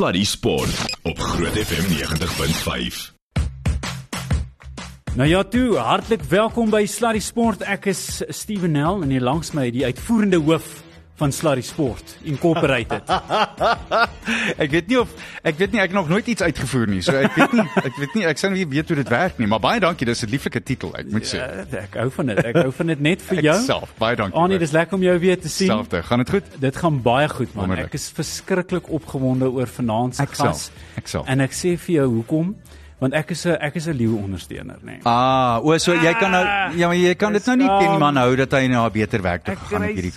Sluddy Sport op Groot FM 90.5. Nou ja, toe, hartlik welkom by Sluddy Sport. Ek is Steven Nel en hier langs my die uitvoerende hoof van Sluddy Sport Incorporated. ek weet nie of ek weet nie ek het nog nooit iets uitgevoer nie. So ek weet nie ek weet nie ek sou nie weet hoe dit werk nie, maar baie dankie. Dis 'n lieflike titel, ek moet sê. Ja, ek hou van dit. Ek hou van dit net vir jou. Self, baie dankie. Annie, dis lekker om jou weer te sien. Selfde. Gaan dit goed? Dit gaan baie goed man. Wonderlik. Ek is verskriklik opgewonde oor vanaand se Ek gas. ek sal. En ek sê vir jou hoekom? Want ek is 'n ek is 'n leeu ondersteuner, nê. Nee. Ah, o, so jy kan nou ja, maar jy kan dit nou nie teen die man hou dat hy nou 'n beter werk toe gegaan het hierdie.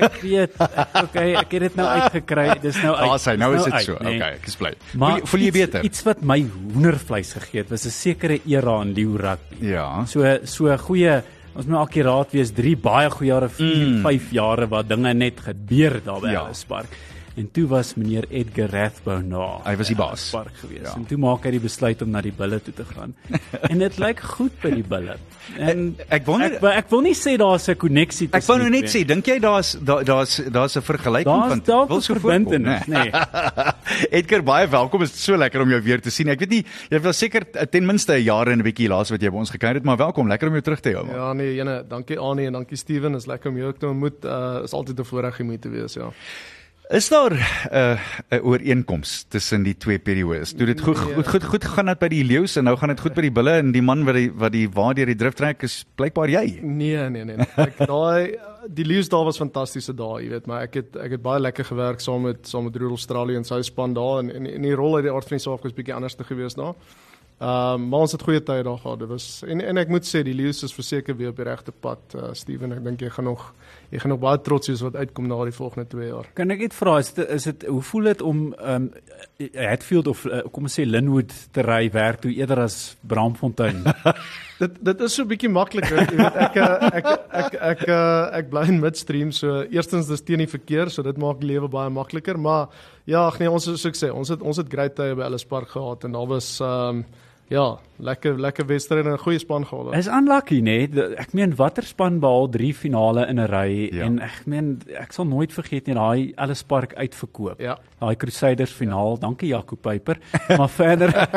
Ek weet. Ek, okay, ek het dit nou uitgekry. Dis nou uit. Daar's hy. Nou is dit uit, so. nee. Okay, ek is bly. Maar Voel jy, iets, beter? Iets wat my hoendervleis gegee het, was 'n sekere era in leeu rugby. Ja. So so 'n goeie ons moet akkuraat wees 3 baie goeie jare, 4, 5 jare waar dinge net gebeur daar by Mm. Ja. Ellis Park. En toe was meneer Edgar Rathbone daar. Hy was die baas. Park gewees. Ja. En toe maak hy die besluit om na die bulle toe te gaan. en dit lyk goed by die bulle. En Ek wonder- ek, ek wil nie sê daar's 'n koneksie Ek wou nou net sê, dink jy daar's daar- daar's daar's 'n vergelyking van wil so voorkom, verbintenis, né? nee. Edgar, baie welkom. Dit is so lekker om jou weer te sien. Ek weet nie, jy was seker eh, ten minste 'n jaar en 'n bietjie laas wat jy by ons gekuier het, maar welkom. Lekker om jou terug te hê. man. Ja nee, jene, dankie Annie en dankie Steven. Is lekker om jou ook te ontmoet. Uh is altyd 'n voorreg om hier te wees, ja. Is daar 'n uh, 'n ooreenkoms tussen die twee periodes? Toe dit goed Nee. goed goed goed gegaan het by die leeu's en nou gaan dit goed by die bulle en die man wat die wat die waar deur die drif trek is blykbaar jy. Nee, nee, nee. nee. Ek daai die leeu's daar was fantastiese dae, jy weet, maar ek het ek het baie lekker gewerk saam met saam met Rudolf Australië en sy span daar en en, en die rol uit die aard van die saak was bietjie anders te gewees daar. Ehm um, maar ons het goeie tye daar gehad. Dit was en en ek moet sê die leeu's is verseker weer op die regte pad. Uh, Steven, ek dink jy gaan nog jy gaan nog baie trots wees wat uitkom na die volgende 2 jaar. Kan ek net vra is dit is dit hoe voel dit om um Hatfield of uh, kom ons sê Linwood te ry werk toe eerder as Braamfontein? Dit dit is so 'n bietjie makliker, jy weet ek eh, ek ek ek ek, ek, ek bly in midstream so eerstens dis teen die verkeer so dit maak die lewe baie makliker maar ja ag nee ons is so ek sê ons het ons het great tye by Ellis Park gehad en daar was ehm um, ja lekker lekker wedstryde en 'n goeie span gehad. Is unlucky nê. Nee? Ek meen watter span behaal 3 finale in 'n ry Ja. en ek meen ek sal nooit vergeet nie daai Ellis Park uitverkoop. Ja. Daai Crusaders finaal. Dankie Jaco Pyper. Maar verder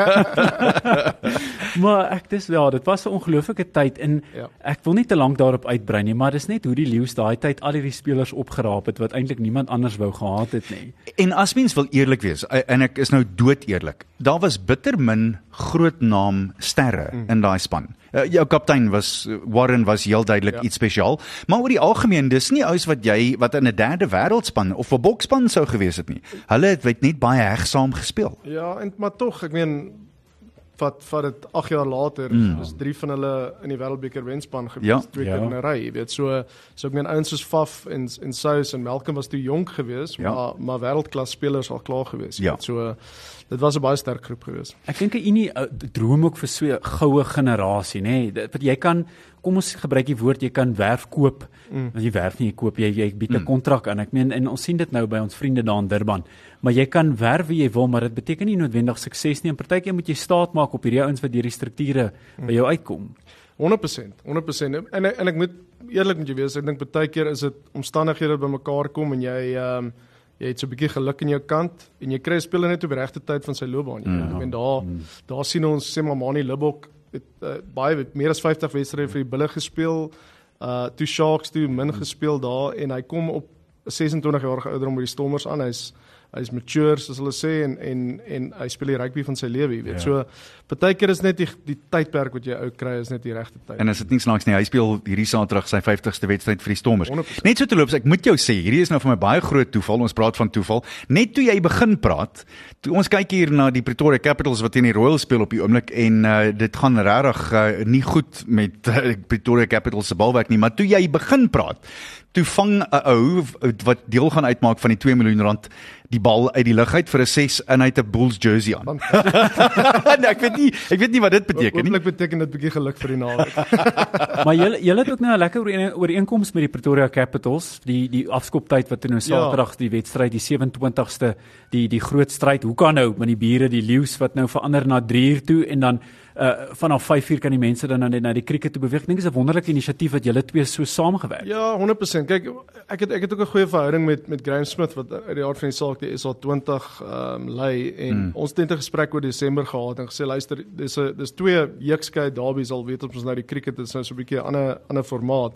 Maar ek dis ja, dit was 'n ongelooflike tyd en Ja. ek wil nie te lank daarop uitbrei nie, maar dis net hoe die Lions daai tyd al hierdie spelers opgeraap het wat eintlik niemand anders wou gehad het nie. En as mens wil eerlik wees, eh, en ek is nou dood eerlik. Daar was bitter min groot naam sterre mm. in daai span. Uh, jou kaptein was Warren was heel duidelik ja. Ja. iets spesiaal, maar oor die algemeen dis nie ouens wat jy wat in 'n derde wêreldspan of 'n boksspan sou gewees het nie. Hulle het net baie hegsaam gespeel. Ja, en maar tog, ek meen wat vat dit 8 jaar later mm. is drie van hulle in die wêreldbeker wenspan gewees, Ja. twee Ja. keer in 'n ry, jy weet. So so ek meen ouens soos Faf en en Sous en Malcolm was toe jonk geweest, Ja. maar maar wêreldklas spelers al klaar geweest. Ja. weet. So dit was 'n baie sterk groep geweest. Ek dink 'n Unie uh, droom ook vir so 'n goue generasie, nê. Nee, wat jy kan kom ons gebruik die woord jy kan werf koop. Mm. Jy werf nie, jy koop jy jy bied 'n Mm. kontrak aan. Ek meen en ons sien dit nou by ons vriende daar in Durban. Maar jy kan werf wie jy wil, maar dit beteken nie noodwendig sukses nie. En partykeer moet jy staat maak op hierdie ouens wat deur die strukture by jou uitkom. 100%, 100% en ek, en ek moet eerlik met jou wees, ek dink baie keer is dit omstandighede bymekaar kom en jy ehm um, jy het so 'n bietjie geluk in jou kant en jy kry 'n speler net op die regte tyd van sy loopbaan. Weet, ek meen daar daar sien ons sê maar Mani Libbok het uh, baie meer as 50 wedstryde vir die Bulle gespeel. Uh toe Sharks toe min gespeel daar en hy kom op 'n 26 jarige ouderdom by die Stormers aan. Hy's hy's mature soos hulle sê en en en hy speel die rugby van sy lewe, jy weet. Ja. So baie keer is net die die tydperk wat jy ou kry is net die regte tyd. En as dit nie snaaks nie, hy speel hierdie Saterdag sy 50ste wedstryd vir die Stormers. 100%. Net so te loop, ek moet jou sê, hierdie is nou vir my baie groot toeval. Ons praat van toeval. Net toe jy begin praat, toe ons kyk hier na die Pretoria Capitals wat teen die Royals speel op die oomblik en uh, dit gaan regtig uh, nie goed met uh, Pretoria Capitals se balwerk nie, maar toe jy begin praat, toe vang 'n ou wat deel gaan uitmaak van die 2 miljoen rand die bal uit die lug uit vir 'n 6 en hy het 'n Bulls jersey aan. nee, ek weet nie, ek weet nie wat dit beteken nie. Hooplik beteken dit 'n bietjie geluk vir die naweek. maar julle julle het ook nou 'n lekker ooreen- ooreenkoms met die Pretoria Capitals, die die afskoptyd wat nou Ja. Saterdag die wedstryd die 27ste die die groot stryd. Hoe kan nou met die bure die Lions wat nou verander na 3 uur toe en dan uh vanaf 5:00 kan die mense dan net na die krieket toe beweeg. Ek dink dit is 'n wonderlike inisiatief dat julle twee so saamgewerk. Ja, 100%. Kyk, ek het ek het ook 'n goeie verhouding met met Graham Smith wat uit die aard van die saak die SA20 ehm um, lei en mm. ons het 'n gesprek oor Desember gehad en gesê luister, dis 'n dis twee jeugskei derbies al weet ons nou die krieket is nou so 'n bietjie 'n ander ander formaat.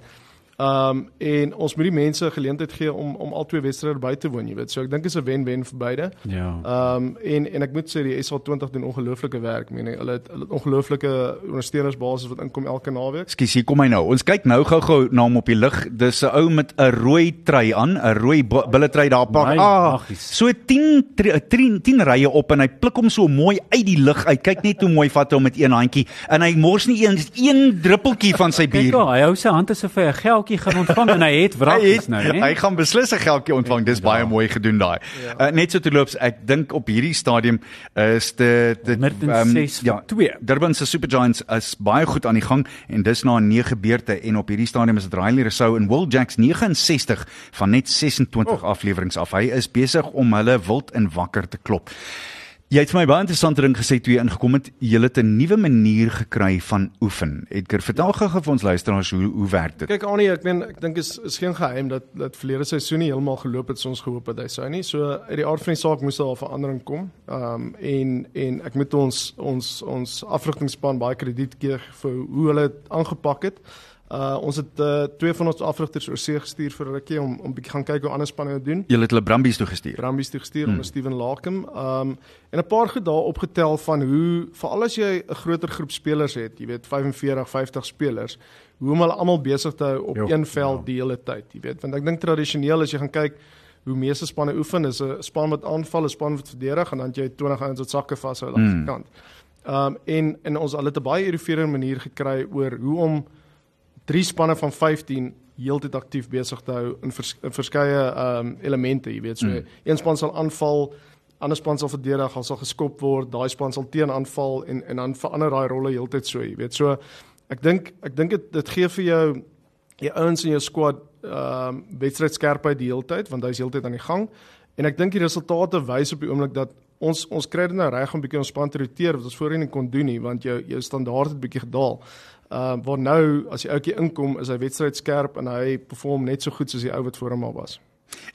Ehm um, en ons moet die mense geleentheid gee om om al twee wedstryde by te woon, jy weet. So ek dink dit is 'n wen-wen vir beide. Ja. Ehm um, en en ek moet sê die SA20 doen ongelooflike werk. Ek meen hulle het hulle het ongelooflike ondersteunersbasis wat inkom elke naweek. Ekskuus, hier kom hy nou. Ons kyk nou gou-gou na hom op die lig. Dis 'n ou met 'n rooi trui aan, 'n rooi billettrui daar pak. My Ah, maggies. so 10 10 10 rye op en hy pluk hom so mooi uit die lug uit. Kyk net hoe mooi vat hy hom met een handjie en hy mors nie eens een druppeltjie van sy Kyk, bier. al, hy hou sy hand asof hy 'n geldjie gaan ontvang en hy het wraggies nou, né? hy gaan beslis 'n geldjie ontvang. Dis baie mooi gedoen daai. Uh, net so terloops, ek dink op hierdie stadium is dit dit 106 vir twee. Durban se Supergiants is baie goed aan die gang en dis na 'n 9 beurte en op hierdie stadium is dit Riley Rousseau en Will Jacks 69 van net 26 oh. afleweringe af. Hy is besig om hulle wild en wakker te klop. Jy het vir my baie interessante ding gesê toe jy ingekom het. Jy het 'n nuwe manier gekry van oefen. Edgar, vertel gou vir ons luisteraars hoe hoe werk dit? Kyk Annie, ek meen ek dink is is geen geheim dat dat verlede seisoen nie heeltemal geloop het soos ons gehoop het hy sou nie. So uit die aard van die saak moes daar 'n verandering kom. Ehm um, en en ek moet ons ons ons afrigtingspan baie krediet gee vir hoe hulle dit aangepak het. Uh ons het uh, twee van ons afrigters oor see gestuur vir 'n rukkie om om bietjie gaan kyk hoe ander spanne dit doen. Jy het hulle Brambies toe gestuur. Brambies toe gestuur hmm. onder Steven Lakem. Um en 'n paar goed daar opgetel van hoe veral as jy 'n groter groep spelers het, jy weet 45, 50 spelers, hoe om hulle almal besig te hou op Jo, een veld die hele tyd, jy weet. Want ek dink tradisioneel as jy gaan kyk hoe meeste spanne oefen, is 'n span wat aanval, 'n span wat verdedig en dan jy 20 ouens wat sakke vashou langs Hmm. die kant. Um en en ons hulle het 'n baie innoverende manier gekry oor hoe om drie spanne van 15 heeltyd aktief besig te hou in, vers, in verskeie um elemente, jy weet. So Mm. een span sal aanval, ander span sal verdedig, al sal geskop word, daai span sal teen aanval en en dan verander daai rolle heeltyd so, jy weet. So ek dink ek dink dit dit gee vir jou die ouens in jou squad um wedstrydskerpheid die hele tyd want hy's heeltyd aan die gang. En ek dink die resultate wys op die oomblik dat ons ons kry dit nou reg om bietjie ons span te roteer wat ons voorheen kon doen nie want jou jou standaard het bietjie gedaal. Ehm uh, waar nou as die ouetjie inkom is hy wedstryd skerp en hy perform net so goed soos die ou wat voor hom al was.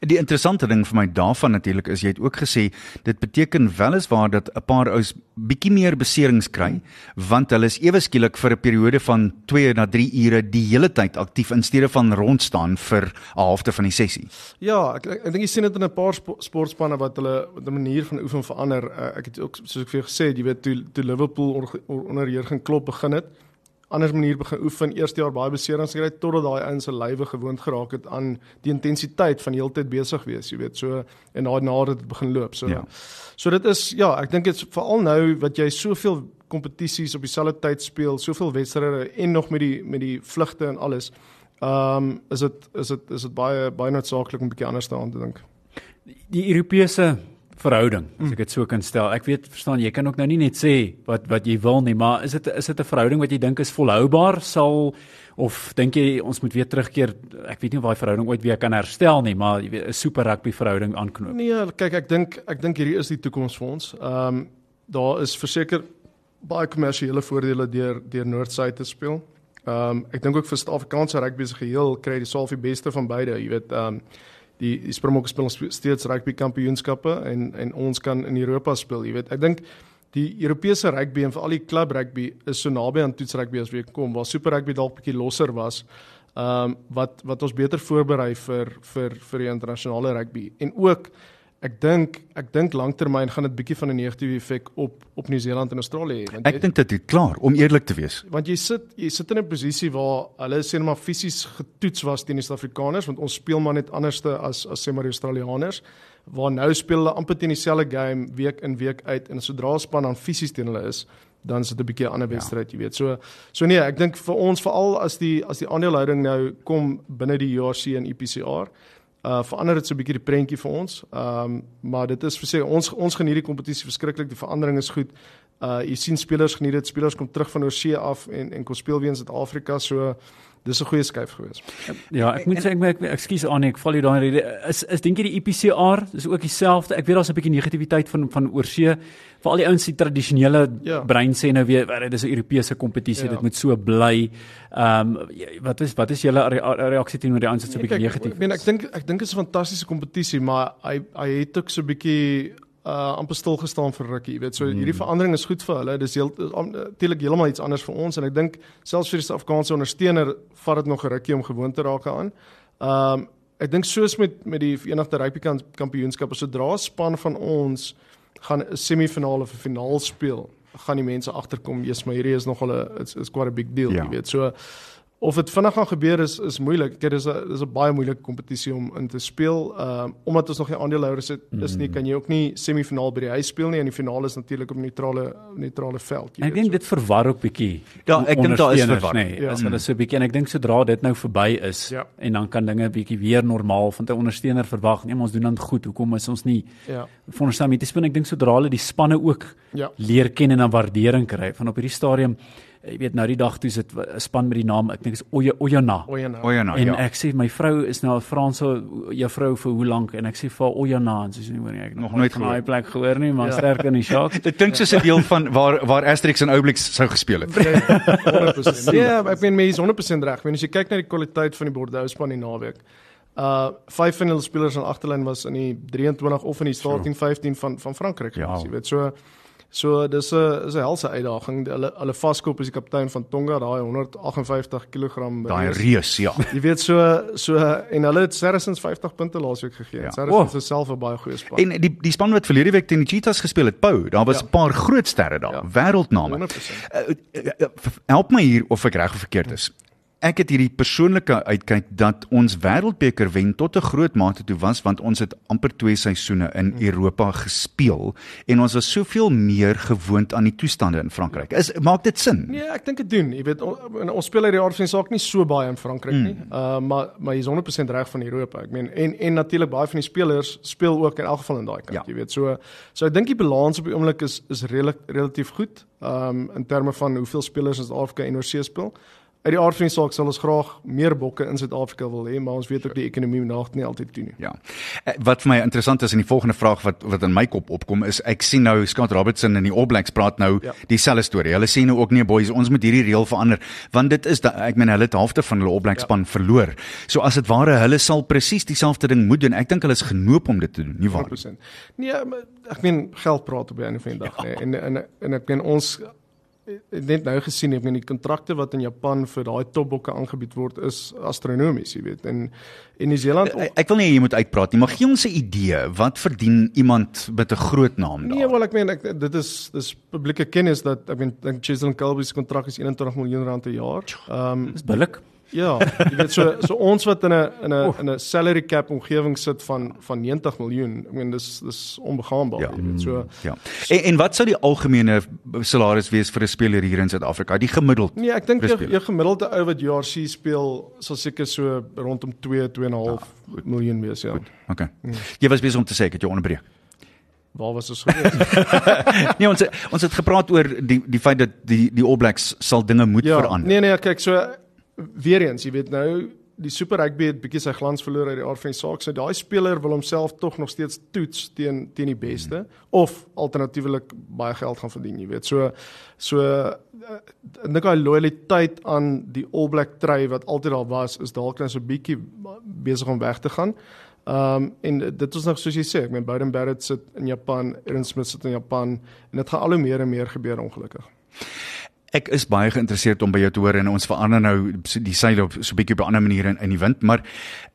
Die interessante ding vir my daarvan natuurlik is jy het ook gesê dit beteken weliswaar dat 'n paar ouens bietjie meer beserings kry want hulle is ewe skielik vir 'n periode van 2 na 3 ure die hele tyd aktief in steede van rondstaan vir 'n halfte van die sessie. Ja, ek ek, ek dink jy sien dit in 'n paar spo sportspanne wat hulle met 'n manier van oefen verander. Uh, ek het ook soos ek vir jou gesê jy weet toe toe Liverpool onder, onder Jurgen Klopp begin het, ander manier begin oefen, eerste jaar baie beserings gekry totdat daai ouens se lywe gewoond geraak het aan die intensiteit van heeltyd besig wees, jy weet. So en daarna het dit begin loop. So Ja. so dit is ja, ek dink dit's veral nou wat jy soveel kompetisies op dieselfde tyd speel, soveel wedstryde en nog met die met die vlugte en alles. Ehm um, is dit is dit is dit baie baie noodsaaklik om 'n bietjie anders daaraan te dink. die Europese verhouding, as ek dit so kan stel. Ek weet, verstaan, jy kan ook nou nie net sê wat wat jy wil nie, maar is dit is dit 'n verhouding wat jy dink is volhoubaar sal of dink jy ons moet weer terugkeer, ek weet nie of daai verhouding ooit weer kan herstel nie, maar jy weet 'n super rugby verhouding aanknoop. Nee, kyk ek dink ek dink hierdie is die toekoms vir ons. Ehm um, daar is verseker baie kommersiële voordele deur deur Noord-Suid te speel. Ehm um, ek dink ook vir Suid-Afrikaanse rugby se geheel kry die Salfie beste van beide, jy weet, ehm um, die die Springbokke speel sp- steeds rugby kampioenskappe en en ons kan in Europa speel, jy weet. Ek dink die Europese rugby en veral die klub rugby is so naby aan toets rugby as wat kom, waar super rugby dalk bietjie losser was. Ehm um, wat wat ons beter voorberei vir vir vir die internasionale rugby en ook ek dink ek dink lanktermyn gaan dit bietjie van 'n negatiewe effek op op Nieu-Seeland en Australië hê Ek dink dit het klaar om eerlik te wees. want jy sit jy sit in 'n posisie waar hulle sê net maar fisies getoets was teen die Suid-Afrikaners want ons speel maar net anderste as as sê maar die Australiërs waar nou speel hulle amper teen dieselfde game week in week uit en sodra span dan fisies teen hulle is dan is dit 'n bietjie 'n ander wedstryd, jy weet. So so nee, ek dink vir ons veral as die as die aandeelhouding nou kom binne die URC en EPCR uh verander dit so 'n bietjie die prentjie vir ons. Ehm um, maar dit is verseker ons ons geniet die kompetisie verskriklik. Die verandering is goed. Uh jy sien spelers geniet dit. Spelers kom terug van oorsee af en en kom speel weer in Suid-Afrika. So dis 'n goeie skuif gewees. Ja, ek moet sê ek ek ekskuus aan ek val jou daai rede. Is is dink jy die IPCR is ook dieselfde? Ek weet daar's 'n bietjie negativiteit van van oorsee vir al die ouens die tradisionele Ja. brein sê nou weer "Wel, dis 'n Europese kompetisie, Ja. dit moet so bly. Ehm um, wat is wat is julle rea- reaksie teenoor die ouens wat so 'n bietjie Kyk, negatief Ek meen is? ek dink ek dink dit is 'n fantastiese kompetisie, maar hy hy het ook so 'n bietjie uh amper stil gestaan vir rukkie, jy weet. So Hmm. hierdie verandering is goed vir hulle. Dis heel natuurlik heeltemal iets anders vir ons en ek dink selfs vir die Suid-Afrikaanse ondersteuner vat dit nog 'n rukkie om gewoon te raak aan. Um ek dink soos met met die Verenigde Rugby Kamp- Kampioenskappe, sodra span van ons gaan 'n semifinaal of 'n finaal speel, gaan die mense agterkom, "Jesus, maar hierdie is nogal 'n is is quite a big deal," Ja. jy weet. So of dit vinnig gaan gebeur is is moeilik. Kyk, dis 'n dis 'n baie moeilike kompetisie om in te speel. Ehm um, omdat ons nog nie aandeelhouers het, is nie kan jy ook nie semifinaal by die huis speel nie en die finaal is natuurlik op 'n neutrale neutrale veld. jy Ek dink dit verwar ook bietjie. Ja, ek dink daar is verwarring. Nee, Ja. as hulle so 'n bietjie en ek dink sodra dit nou verby is Ja. en dan kan dinge bietjie weer normaal van 'n ondersteuner verwag. Nee, ons doen dan goed. Hoekom is ons nie Ja. veronderstel om te speel? Ek dink sodra hulle die spanne ook Ja. leer ken en 'n waardering kry van op hierdie stadium jy weet nou die dag toe sit 'n span met die naam ek dink is Oya Oyana. O. O ja, nou, En ja. ek sê my vrou is nou 'n Franse juffrou vir hoe lank en ek sê vir Oyana en sy sê nee hoor nie, ek Nog nog nooit van daai plek gehoor nie, maar Ja. sterk in die Sharks. Dit klink soos 'n deel van waar waar Asterix en Obelix sou gespeel het. 100%. Ja, ek meen mense 100% reg. Meen as jy kyk na die kwaliteit van die Bordeaux span die naweek. Uh vyf van hulle spelers aan agterlyn was in die 23 of in die starting 15 van van Frankryk Ja. jy weet. So so dis 'n is 'n helse uitdaging. Hulle hulle vaskop is die kaptein van Tonga, daai 158 kg Daai reus, ja. Jy weet so so en hulle het Saracens 50 punte laasweek gegee. Ja. Saracens Oh. is self 'n baie goeie span. En die die span wat verlede week teen die Cheetahs gespeel het, Pau, daar was 'n Ja. paar groot sterre daar, Ja. wêreldname. 100%. Uh, uh, uh, help my hier of ek reg of verkeerd is. Ek het hierdie persoonlike uitkyk dat ons wêreldbeker wen tot 'n groot mate toe was want ons het amper 2 seisoene in Europa gespeel en ons was soveel meer gewoond aan die toestande in Frankryk. Is maak dit sin? Nee, ek dink dit doen. Jy weet on, ons speel uit die aard van die saak nie so baie in Frankryk nie. Hmm. Uh maar maar jy's 100% reg van Europa. Ek meen en en natuurlik baie van die spelers speel ook in elk geval in daai kant, Ja. jy weet. So so ek dink die balans op die oomblik is is redelik relatief goed. Um in terme van hoeveel spelers in Suid-Afrika en oorsee speel. Uit die aard van die saak sal ons graag meer bokke in Suid-Afrika wil hê, maar ons weet ook die ekonomie naagt nie altyd toe nie. Ja. Eh, Wat vir my interessant is in die volgende vraag wat wat in my kop opkom is ek sien nou Scott Robertson in die All Blacks praat nou ja. Ja. dieselfde storie. Hulle sê nou ook nee boys, ons moet hierdie reël verander want dit is da, ek meen hulle het halfte van hulle All Blacks Ja. span verloor. So as dit ware hulle sal presies dieselfde ding moet doen. Ek dink hulle is genoop om dit te doen, nie waar? 100%. Nee, maar ek meen geld praat op die einde van die dag, nee. En en en ek meen ons net nou gesien, ek meen die kontrakte wat in Japan vir daai topbokke aangebied word is astronomies, jy weet. En en Nieu-Seeland Ek, ek wil nie hê jy moet uitpraat nie, maar gee ons 'n idee, wat verdien iemand met 'n groot naam daar? Nee, wel ek meen ek, dit is dis publieke kennis dat ek meen dink Chiselin Colby se kontrak is 21 miljoen rand per jaar. Ehm um, Dis billik. Ja, jy weet so so ons wat in 'n in 'n in 'n salary cap omgewing sit van van 90 miljoen. Ek meen dis dis onbegaanbaar, Ja. jy weet. So Ja. En, en wat sou die algemene salaris wees vir 'n speler hier in Suid-Afrika? Die gemiddeld. Nee, ek dink jou, jou gemiddelde ou wat JRC speel sal seker so rondom 2 2.5 ja, miljoen wees, ja. Okay. Jy was besig om te sê ek het jou onderbreek. Waar was ons gewees? Nee, ons ons het gepraat oor die die feit dat die die All Blacks sal dinge moet ja, verander. nee nee, kyk so weer eens, jy weet nou die Super Rugby het bietjie sy glans verloor uit die aard van die saak. So daai speler wil homself tog nog steeds toets teen teen die beste hmm. of alternatiefelik baie geld gaan verdien, jy weet. So so ek dink daai loyaliteit aan die All Black trui wat altyd daar was, is dalk net so bietjie besig om weg te gaan. Ehm um, en dit is nog soos jy sê, ek meen Bowden Barrett sit in Japan, Aaron Smith sit in Japan en dit gaan al hoe meer en meer gebeur ongelukkig. Ek is baie geïnteresseerd om by jou te hoor en ons verander nou die seile op so 'n bietjie op 'n ander manier in, in die wind, maar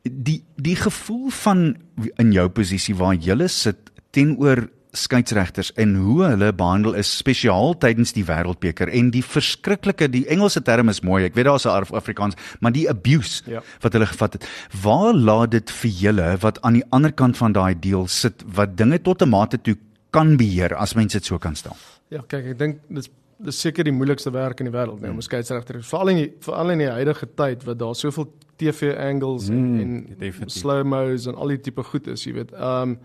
die die gevoel van in jou posisie waar jy sit teenoor skeieregters en hoe hulle behandel is spesiaal tydens die wêreldbeker en die verskriklike die Engelse term is mooi ek weet daar's 'n Af- Afrikaans maar die abuse Ja. wat hulle gevat het waar laat dit vir julle wat aan die ander kant van daai deel sit wat dinge tot 'n mate toe kan beheer as mense dit so kan stel Ja, kyk, ek dink dis dis seker die moeilikste werk in die wêreld, nee, om skeieregter. Veral in die veral in die huidige tyd wat daar soveel TV angles en Mm, en slow-mos en al die tipe goed is, jy weet. Ehm um,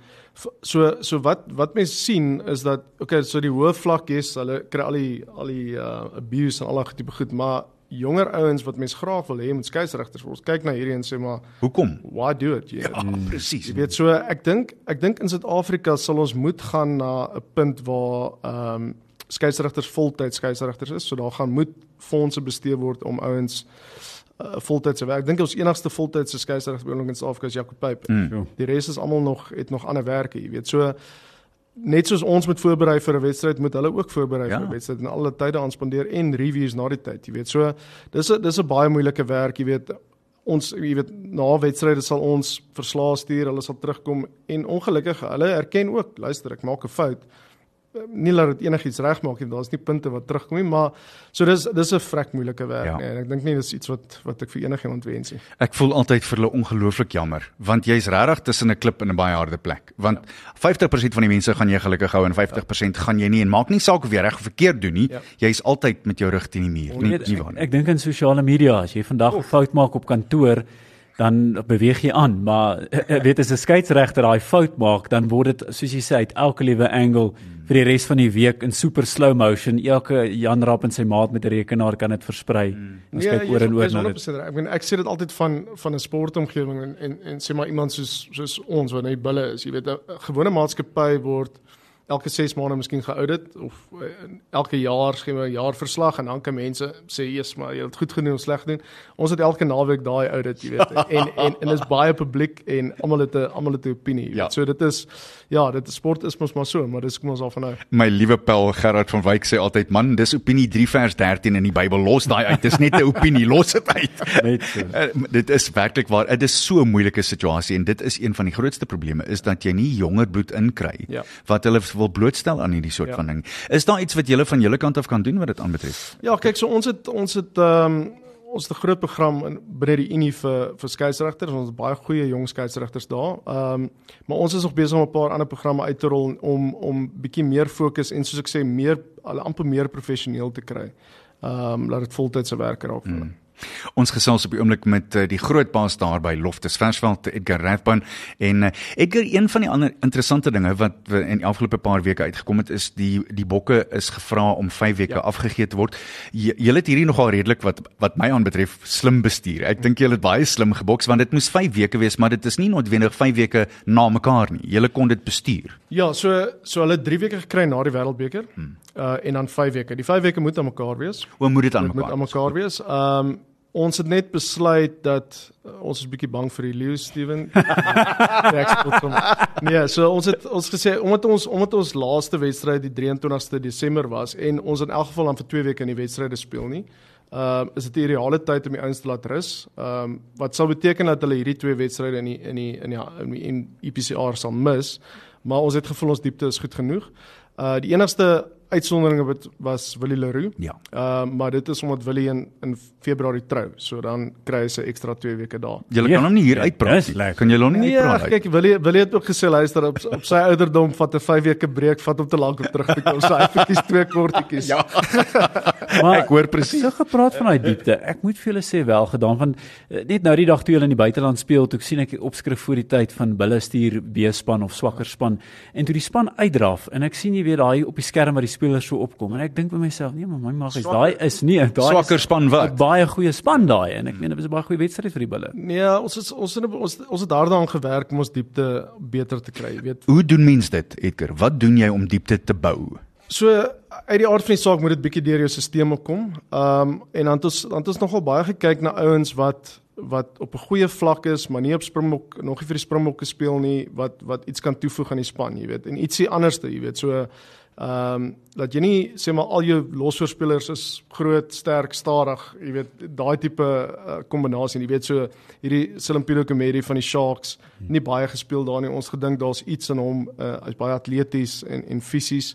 so so wat wat mense sien is dat okay, so die hoë vlak is, hulle kry al die al die uh, abuse en al daai tipe goed, maar jonger ouens wat mens graag wil hê moet skeieregters word. Kyk na hierdie en sê maar Hoekom? why do it? Jy, Ja, presies. Jy weet so ek dink ek dink in Suid-Afrika sal ons moet gaan na 'n punt waar ehm um, skeieregters voltyds skeieregters is. So daar gaan moet fondse bestee word om ouens uh, voltydse werk. Ek dink ons enigste voltydse skeieregter by ons in Suid-Afrika is Jacob Pype. Mm. Die res is almal nog het nog ander werke, jy weet. So net soos ons moet voorberei vir 'n wedstryd, moet hulle ook voorberei Ja. vir 'n wedstryd en alle tye aan spandeer en reviews na die tyd, jy weet. So dis 'n dis 'n baie moeilike werk, jy weet. Ons jy weet na wedstryde sal ons verslae stuur, hulle sal terugkom en ongelukkig hulle erken ook, luister, ek maak 'n fout. Nie dat dit enigiets regmaak nie, daar's nie punte wat terugkom nie, maar so dis dis 'n vrek moeilike werk Ja. ja. en ek dink nie dis iets wat wat ek vir enigiemand wens nie. Ek voel altyd vir hulle ongelooflik jammer, want jy's regtig tussen 'n klip en 'n baie harde plek. Want ja. 50% van die mense gaan jy gelukkig hou en 50% gaan jy nie en maak nie saak of jy reg of verkeerd doen nie. Ja. Jy's altyd met jou rug teen die muur. Nie, nie ek, waar nie. ek dink in sosiale media as jy vandag 'n fout maak op kantoor dan beweeg jy aan maar weet as 'n skeieregter daai fout maak dan word dit soos jy sê uit elke liewe angle vir die res van die week in super slow motion. Elke Jan Rapp en sy maat met 'n rekenaar kan dit versprei. En Nee, kyk oor en oor jy's na dit. 100% reg. Ek bedoel ek sê dit altyd van van 'n sportomgewing en, en en sê maar iemand soos soos ons wat net bulle is, jy weet 'n gewone maatskappy word elke 6 maande miskien geaudit of uh, elke jaar hulle 'n jaarverslag en dan kan mense sê eers maar jy het goed gedoen of sleg gedoen. Ons het elke naweek daai audit, jy weet. En en en is baie publiek en almal het 'n almal het 'n opinie, jy Ja. weet. So dit is ja, dit sport is mos maar so, maar dis kom ons al van nou. My liewe pel Gerard van Wyk sê altyd man, dis opinie 3 vers 13 in die Bybel. Los daai uit. Dis net 'n opinie. Los dit uit. net so. Uh, dit is werklik waar. Dit is so 'n moeilike situasie en dit is een van die grootste probleme is dat jy nie jonger bloed inkry Ja. wat hulle wil blootstel aan hierdie soort Ja. van ding. Is daar iets wat julle van julle kant af kan doen wat dit aanbetref? Ja, kyk, so ons het ons het ehm um, ons het 'n groot program in binne die Unie vir vir skeieregters. Ons het baie goeie jong skeieregters daar. Ehm um, maar ons is nog besig om 'n paar ander programme uit te rol om om bietjie meer fokus en soos ek sê meer al amper meer professioneel te kry. Ehm um, laat dit voltydse werk raak vir hulle. Ons gesels op die oomblik met uh, die groot baas daar by Loftus Versveld, Edgar Rathbun en uh, Edgar een van die ander interessante dinge wat in die afgelope paar weke uitgekom het is die die bokke is gevra om 5 weke ja. Afgegee te word. Julle het hierdie nogal redelik wat wat my aanbetref slim bestuur. Ek dink julle het baie slim geboks want dit moes 5 weke wees, maar dit is nie noodwendig 5 weke na mekaar nie. Julle kon dit bestuur. Ja, so so hulle het 3 weke gekry na die Wêreldbeker. Hmm. Uh en dan 5 weke. Die 5 weke moet aan mekaar wees. O, moet dit aan Dit moet mekaar. aan mekaar wees. Ehm um, ons het net besluit dat uh, ons is bietjie bang vir die leeu Steven. nee, so ons het ons gesê omdat ons omdat ons laaste wedstryd die 23ste Desember was en ons in elk geval dan vir 2 weke in die wedstryde speel nie. Ehm uh, is dit die ideale tyd om die ouens te laat rus. Ehm um, wat sal beteken dat hulle hierdie twee wedstryde in die in die in die, in die in EPCR sal mis. Maar ons het gevoel ons diepte is goed genoeg. Uh die enigste uitsondering wat was Willie Leroux. Ja. Ehm uh, maar dit is omdat Willie in in Februarie trou. So dan kry hy sy ekstra 2 weke daar. Julle Ja, kan hom nie hier ja, uitpraat dis nie. lekker. Kan julle hom nie Nee, uitpraat? ag, kyk Willie Willie het ook gesê luister op op sy ouderdom vat 'n 5 weke breek, vat hom te lank om terug te kom. So hy verkies twee kortetjies. Ja. Maar Ek hoor presies. So gepraat van daai diepte. Ek moet vir julle sê wel gedaan van eh, net nou die dag toe hulle in die buiteland speel, toe ek sien ek opskrif voor die tyd van Bulle stuur B-span of swakker span en toe die span uitdraf en ek sien jy weet daai op die skerm waar die spelers so opkom en ek dink by myself, nee maar my mag is daai is nie daai Swakker span 'n wat? baie goeie span daai en ek meen dit was 'n baie goeie wedstryd vir die Bulle. Nee, ons is ons het ons ons het daaraan gewerk om ons diepte beter te kry, weet. Hoe doen mens dit, Edgar? Wat doen jy om diepte te bou? So uit die aard van die saak moet dit bietjie deur jou stelsel kom. Ehm um, en dan het ons dan het ons nogal baie gekyk na ouens wat wat op 'n goeie vlak is, maar nie op Springbok nog nie vir die Springbokke speel nie, wat wat iets kan toevoeg aan die span, jy weet. En ietsie anderste, jy weet. So ehm um, dat jy nie sê maar al jou losvoorspelers is groot, sterk, stadig, jy weet, daai tipe uh, kombinasie, jy weet so hierdie Silimpido Komedi van die Sharks, nie baie gespeel daar nie. Ons gedink daar's iets in hom, uh, hy's baie atleties en en fisies.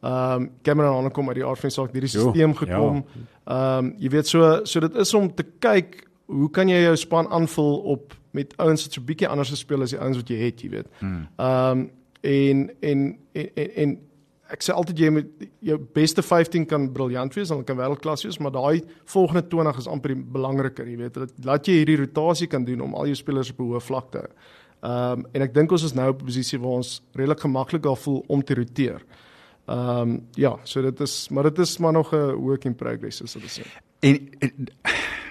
Ehm um, Cameron Hanekom uit die aard van die saak hierdie stelsel gekom. Ehm um, jy weet so so dit is om te kyk hoe kan jy jou span aanvul op met ouens wat so bietjie anders gespeel as die ouens wat jy het, jy weet. Ehm um, en, en en en en ek sê altyd jy moet jou beste 15 kan briljant wees, dan kan wêreldklas wees, maar daai volgende 20 is amper belangriker, jy weet. Dat laat jy hierdie rotasie kan doen om al jou spelers op 'n hoë vlak te hou. Ehm um, en ek dink ons is nou op 'n posisie waar ons redelik gemaklik daar voel om te roteer. Ehm um, ja, so dit is maar dit is maar nog 'n work in progress soos hulle sê. En, en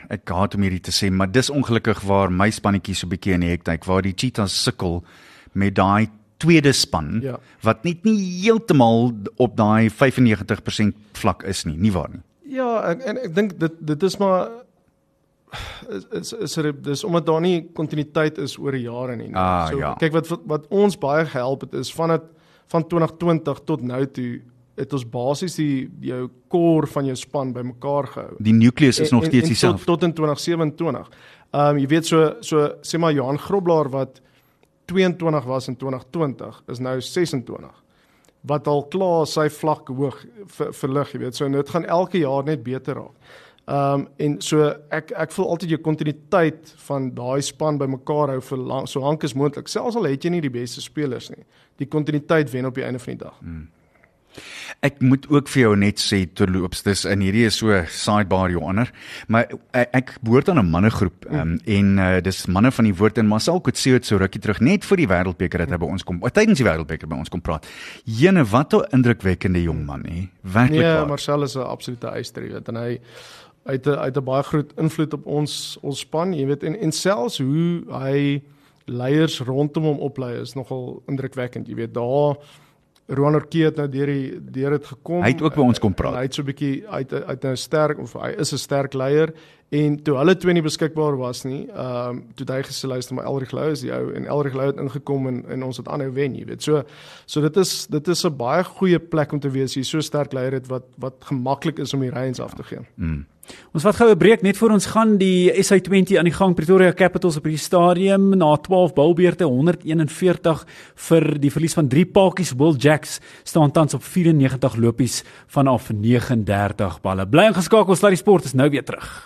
ek haat om hierdie te sê, maar dis ongelukkig waar my spannetjie so 'n bietjie in die hektyk waar die Cheetahs sukkel met daai tweede span Ja. wat net nie heeltemal op daai 95% vlak is nie, nie waar nie. Ja, ek, en ek dink dit dit is maar is is, is er, dis omdat daar nie kontinuïteit is oor jare nie. Ah, ja. kyk wat wat- ons baie gehelp het is van dit van 2020 tot nou toe het ons basies die jou core van jou span bymekaar gehou. Die nucleus is En- nog steeds dieselfde. Tot, tot in 2027. Ehm um, jy weet so so sê maar Johan Groblaar wat 22 was in 2020 is nou 26 wat al klaar sy vlak hoog ver, verlig, jy weet. So en dit gaan elke jaar net beter raak. Ehm um, en so ek ek voel altyd jou kontinuïteit van daai span bymekaar hou vir lang, so lank as moontlik. Selfs al het jy nie die beste spelers nie. Die kontinuïteit wen op die einde van die dag. Mm. Ek moet ook vir jou net sê terloops dis in hierdie is so sidebar jou ander, maar ek, ek behoort aan 'n mannegroep um, en uh, dis manne van die woord en Marcel Kotse het so rukkie terug net vir die wêreldbeker dat hy by ons kom. Tydens die wêreldbeker by ons kom praat. Jene wat 'n indrukwekkende jong man hè. Werklik Nee, waar. Marcel is 'n absolute eister, jy weet, en hy het 'n het 'n baie groot invloed op ons ons span, jy weet, en en selfs hoe hy leiers rondom hom oplei is nogal indrukwekkend, jy weet, daar Roan Orkie het nou deur die deur dit gekom. Hy het ook by ons kom praat. Hy het so 'n bietjie uit uit 'n sterk of hy is 'n sterk leier en toe hulle twee nie beskikbaar was nie, ehm um, toe het hy gesê luister maar Elrig Lou is die ou en Elrig Lou het ingekom en en ons het aanhou wen, jy weet. So so dit is dit is 'n baie goeie plek om te wees hier, so sterk leier het wat wat gemaklik is om die reins af te gee. Mm. Ons vat gou 'n breek net voor ons gaan die SA20 aan die gang Pretoria Capitals op die stadium na 12 balbeurte 141 vir die verlies van 3 paadjies Will Jacks staan tans op 94 lopies vanaf 39 balle. Bly ingeskakel, Sluddy Sport is nou weer terug.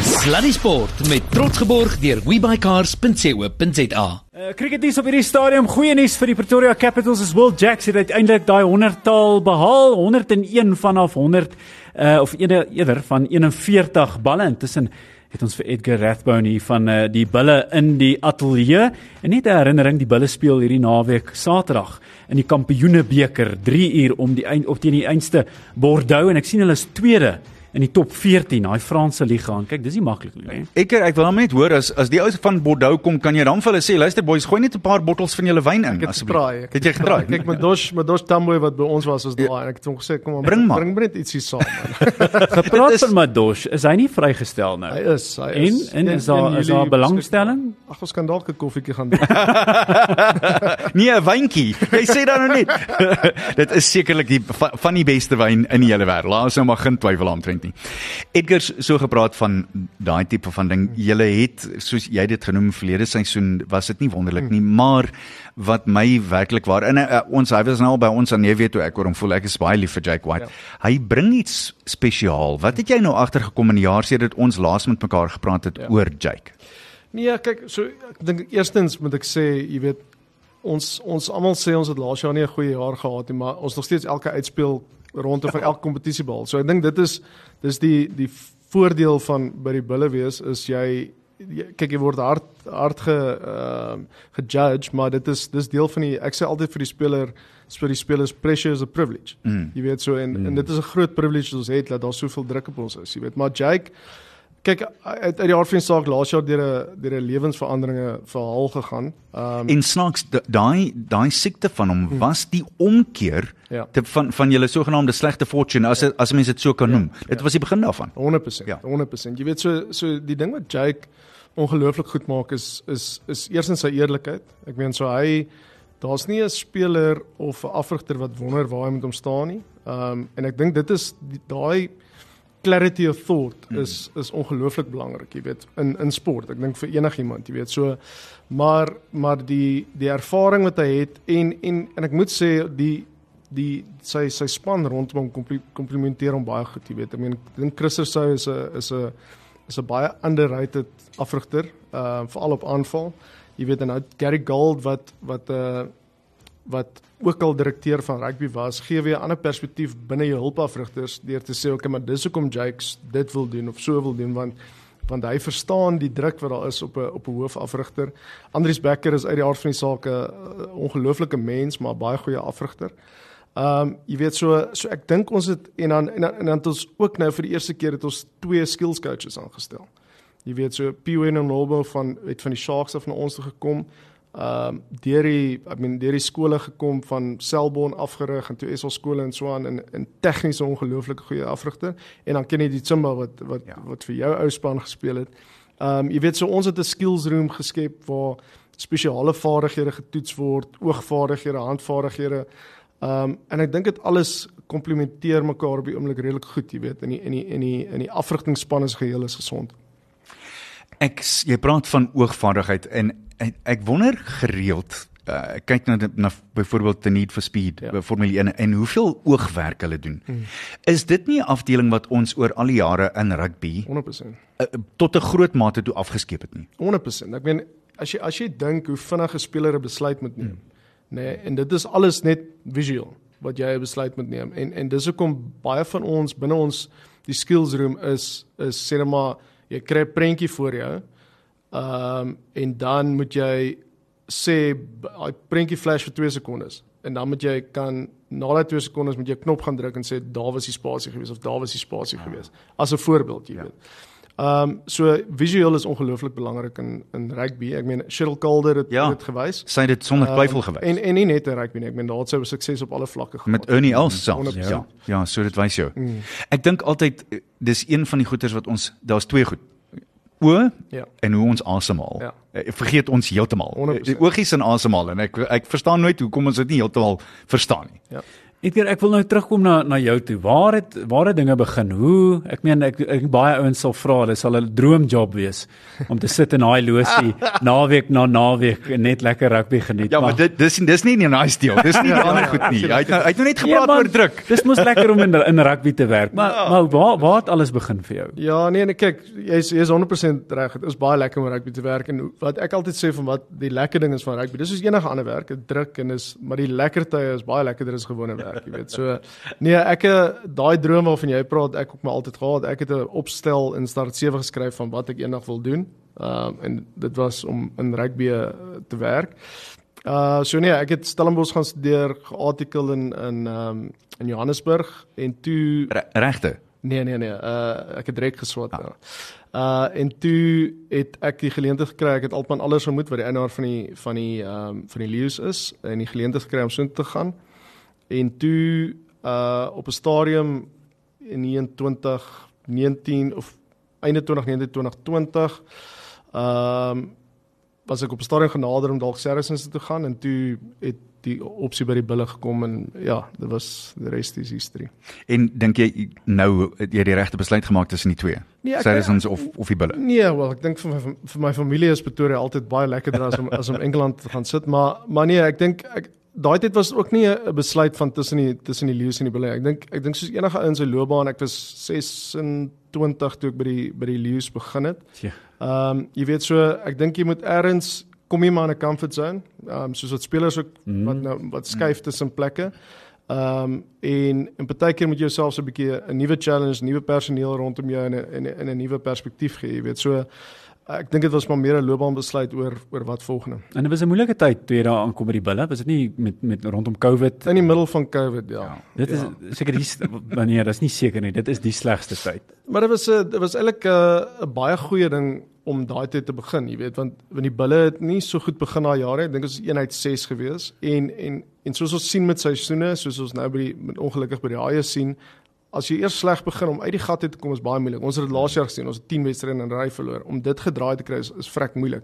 Sluddy Sport met trots geborg deur webycars.co.za. Uh, Cricketnuus op hierdie stadium. Goeie nuus vir die Pretoria Capitals is Will Jacks het uiteindelik daai 100-tal behaal, 101 vanaf 100 uh, of eerder, eerder van 41 balle. Intussen het ons vir Edgar Rathbone hier van uh, die bulle in die ateljee. En net 'n herinnering, die bulle speel hierdie naweek Saterdag in die Kampioenebeker 3 uur om die eind op teen die einste Bordeaux en ek sien hulle is tweede in die top 14, daai Franse liga. En kyk, dis nie maklik nie, hè. Ek ek wil hom net hoor as as die ou van Bordeaux kom, kan jy dan vir hulle sê, luister boys, gooi net 'n paar bottels van julle wyn in het asseblief. ek Het jy getraai? Kyk, met Dosh, met Dosh Tamboy wat by ons was, was daar en ek het hom gesê kom maar Bring maar. bring net ietsie saam man. Gepraat is- van Madosh, is hy nie vrygestel nou? Hy is, hy En is. en Een- is daar is daar belangstelling? Ag, ons kan dalk 'n koffietjie gaan drink. Nee, 'n wyntjie. Jy sê dan nou net. Dit is sekerlik die va- van die beste wyn in die hele wêreld. Laat ons nou maar geen twyfel aantrent nie. Edgar so gepraat van daai tipe van ding. Julle het soos jy dit genoem verlede seisoen was dit nie wonderlik nie, maar wat my werklik waar in uh, ons hy was nou al by ons aan Newe toe ek oor hom voel ek is baie lief vir Jake White. Ja. Hy bring iets spesiaal. Wat het jy nou agtergekom in die jaar sedert ons laas met mekaar gepraat het ja. oor Jake? Nee, kyk, so ek dink eerstens moet ek sê, jy weet, ons ons almal sê ons het laas jaar nie 'n goeie jaar gehad nie, maar ons nog steeds elke uitspeel rondom van elke kompetisie behaal. So ek dink dit is dis die die voordeel van by die bulle wees is jy, jy kyk jy word hard hard ge ehm uh, gejudge, maar dit is dis deel van die ek sê altyd vir die speler vir die spelers pressure is a privilege. Mm. Jy weet so en mm. en dit is 'n groot privilege wat ons het dat daar soveel druk op ons is, jy weet. Maar Jake kyk uit uit die aard van die saak laas jaar deur 'n deur 'n lewensveranderinge verhaal gegaan. Ehm um, En snaaks da- daai daai siekte van hom was die omkeer Ja. te, van van julle sogenaamde slegte fortune as ja. as mense dit so kan noem. Dit was die begin daarvan. 100%. Ja. Ja. 100%. Jy weet so so die ding wat Jake ongelooflik goed maak is is is eerstens sy eerlikheid. Ek meen so hy daar's nie 'n speler of 'n afrigter wat wonder waar hy moet hom staan nie. Ehm um, en ek dink dit is die- daai clarity of thought is is ongelooflik belangrik, jy weet, in in sport. Ek dink vir enigiemand, jy weet, so maar maar die die ervaring wat hy het en en en ek moet sê die die sy sy span rondom hom kompli- komplimenteer hom baie goed, jy weet. Ek meen ek dink Christer Sou is 'n is 'n is 'n baie underrated afrigter, uh veral op aanval. Jy weet en nou Gary Gold wat wat 'n uh, wat ook al direkteur van rugby was, gee weer 'n ander perspektief binne jou hulpafrigters deur te sê, "Oké, maar dis hoekom Jakes dit wil doen of so wil doen want want hy verstaan die druk wat daar is op 'n op 'n hoofafrigter. Andries Becker is uit die aard van die saak 'n ongelooflike mens, maar baie goeie afrigter. Ehm um, jy weet so so ek dink ons het en dan en dan, en dan het ons ook nou vir die eerste keer het ons twee skills coaches aangestel. Jy weet so Piwen en Nobo van het van die Sharks af na ons toe gekom. Ehm um, deur die I mean deur die skole gekom van Selborne afgerig en toe SL skole en so aan in in tegnies 'n ongelooflike goeie afrigter en dan ken jy die Tsimba wat wat ja. wat vir jou ou span gespeel het. Ehm um, jy weet so ons het 'n skills room geskep waar spesiale vaardighede getoets word, oogvaardighede, handvaardighede. Ehm um, en ek dink dit alles komplementeer mekaar op die oomblik redelik goed, jy weet, in die in die in die in die afrigtingspan is geheel is gesond. Ek jy praat van oogvaardigheid en, en ek wonder gereeld uh, kyk nou na, na byvoorbeeld the need for speed ja. by Formule 1 en hoeveel oogwerk hulle doen. Hmm. Is dit nie 'n afdeling wat ons oor al die jare in rugby 100% uh, tot 'n groot mate toe afgeskep het nie? 100%. Ek meen as jy as jy dink hoe vinnig 'n speler 'n besluit moet neem. Hmm. Nê, nee, en dit is alles net visueel wat jy 'n besluit moet neem. En en dis hoekom baie van ons binne ons die skills room is is sê net maar jy kry 'n prentjie voor jou. Ehm um, en dan moet jy sê daai prentjie flash vir 2 sekondes en dan moet jy kan na daai 2 sekondes moet jy knop gaan druk en sê daar was die spasie gewees of daar was die spasie ja. gewees as 'n voorbeeld jy ja. weet. Ehm um, so visueel is ongelooflik belangrik in in rugby. Ek meen Cheryl Calder het ja, dit gewys. Sy het dit sonder Ehm, twyfel gewys. En en nie net in rugby nie. Ek meen daar het sy sukses op alle vlakke gehad. met Ernie Els self. 100%. Ja. Ja, so dit wys jou. Mm. Ek dink altyd eh, dis een van die goeters wat ons daar's twee goed. O Ja. en hoe ons asemhaal. Ja. Eh, Vergeet ons heeltemal. 100%. Die oogies en asemhaal en ek ek verstaan nooit hoekom ons dit nie heeltemal verstaan nie. Ja. Edgar, ek wil nou terugkom na na jou toe. Waar het waar het dinge begin? Hoe? Ek meen ek, ek baie ouens sal vra, dit sal 'n droomjob wees om te sit in daai losie naweek na naweek en net lekker rugby geniet. Ja, maar dit dis dis nie die nice deel. Dis nie Ja, ander ja, goed nie. ja, Hy het nou, hy het nou net Ja, gepraat man, oor druk. Dis mos lekker om in in rugby te werk. Maar Ja. maar waar waar het alles begin vir jou? Ja, nee, nee, kyk, jy's jy's 100% reg. Dit is baie lekker om rugby te werk en wat ek altyd sê van wat die lekker ding is van rugby. Dis soos enige ander werk, dit druk en is maar die lekker tye is baie lekkerder as gewone werk, jy weet. So nee, ek eh, daai droom waarvan jy praat, ek ook maar altyd gehad. Ek het 'n opstel in start 7 geskryf van wat ek eendag wil doen. Ehm uh, en dit was om in rugby uh, te werk. Uh so nee, ek het Stellenbosch gaan studeer, geartikel in in ehm um, in Johannesburg en toe Re- Regte. Nee nee nee, uh ek het direk geswat. Ah. Uh en toe het ek die geleentheid gekry, ek het Altman alles vermoed wat die eienaar van die van die ehm um, van die Leeu's is en die geleentheid gekry om so te gaan. En toe uh op 'n stadium in 2019 of einde 2019 2020 ehm um, was ek op 'n stadium genader om dalk Saracens toe te gaan en toe het die opsie by die bulle gekom en ja, dit was die res is history. En dink jy nou het jy die regte besluit gemaak tussen die twee? Nee, Saracens of of die bulle? Nee, wel, ek dink vir my vir my familie is Pretoria altyd baie lekkerder as om as om Engeland te gaan sit, maar maar nee, ek dink ek daai tyd was ook nie 'n besluit van tussen die tussen die Lions en die Bulls. Ek dink ek dink soos enige ou in sy loopbaan, ek was 26 toe ek by die by die Lions begin het. Ja. Ehm um, jy weet so, ek dink jy moet eers kom jy maar in 'n comfort zone. Ehm um, soos wat spelers ook mm. wat nou wat skuif tussen plekke. Ehm um, en en baie keer moet jy jouself so 'n bietjie 'n nuwe challenge, nuwe personeel rondom jou en 'n en 'n- en 'n nuwe perspektief gee, jy weet. So ek dink dit was maar meer 'n loopbaanbesluit oor oor wat volgende. En dit was 'n moeilike tyd toe jy daar aankom by die bulle. Was dit nie met met rondom COVID? In die middel van COVID, ja. ja. Dit is seker die wanneer, dis nie seker nie. Dit is die slegste tyd. Maar dit was 'n dit was eintlik 'n 'n baie goeie ding om daai tyd te begin, jy weet, want want die bulle het nie so goed begin daai jare. Ek dink ons is eenheid 6 gewees en en en soos ons sien met seisoene, soos ons nou by die met ongelukkig by die haie sien, as jy eers sleg begin om uit die gat uit te kom is baie moeilik. Ons het dit laas jaar gesien, ons het 10 wedstryde in 'n ry verloor. Om dit gedraai te kry is, is vrek moeilik.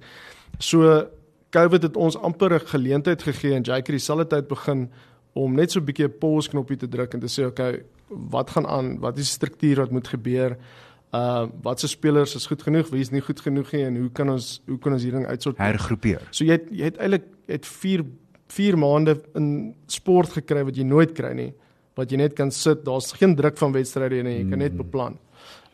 So COVID het ons amper 'n geleentheid gegee en het dieselfde tyd begin om net so 'n bietjie 'n pause knoppie te druk en te sê okay, wat gaan aan? Wat is die struktuur wat moet gebeur? Uh wat se spelers is goed genoeg, wie is nie goed genoeg nie en hoe kan ons hoe kan ons hierdie ding uitsorteer? Hergroepeer. So jy het, jy het eintlik het 4 4 maande in sport gekry wat jy nooit kry nie. Wat jy net kan sit, daar's geen druk van wedstryde nie, jy kan net beplan.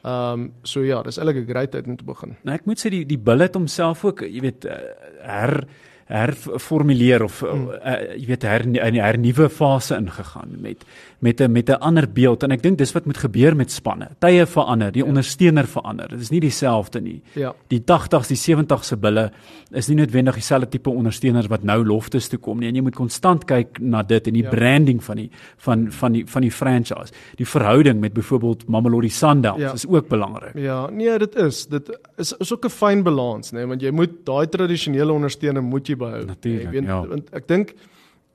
Ehm um, so ja, dis eintlik 'n great tyd om te begin. Nou ek moet sê die die bulle het homself ook, jy weet, eh, her herformuleer of hmm. uh, jy weet her in 'n hernuwe fase ingegaan met met 'n met 'n ander beeld en ek dink dis wat moet gebeur met spanne. Tye verander, die ja. ondersteuner verander. Dit is nie dieselfde nie. Ja. Die 80s, die 70s se bulle is nie noodwendig dieselfde tipe ondersteuners wat nou loftes toe kom nie. En jy moet konstant kyk na dit en die ja. branding van die van van die van die franchise. Die verhouding met byvoorbeeld Mamelodi Sundowns ja. is ook belangrik. Ja, nee, dit is. Dit is is ook 'n fyn balans, nê, nee, want jy moet daai tradisionele ondersteuner moet jy behou. Natuurlik. Ja. Want ek dink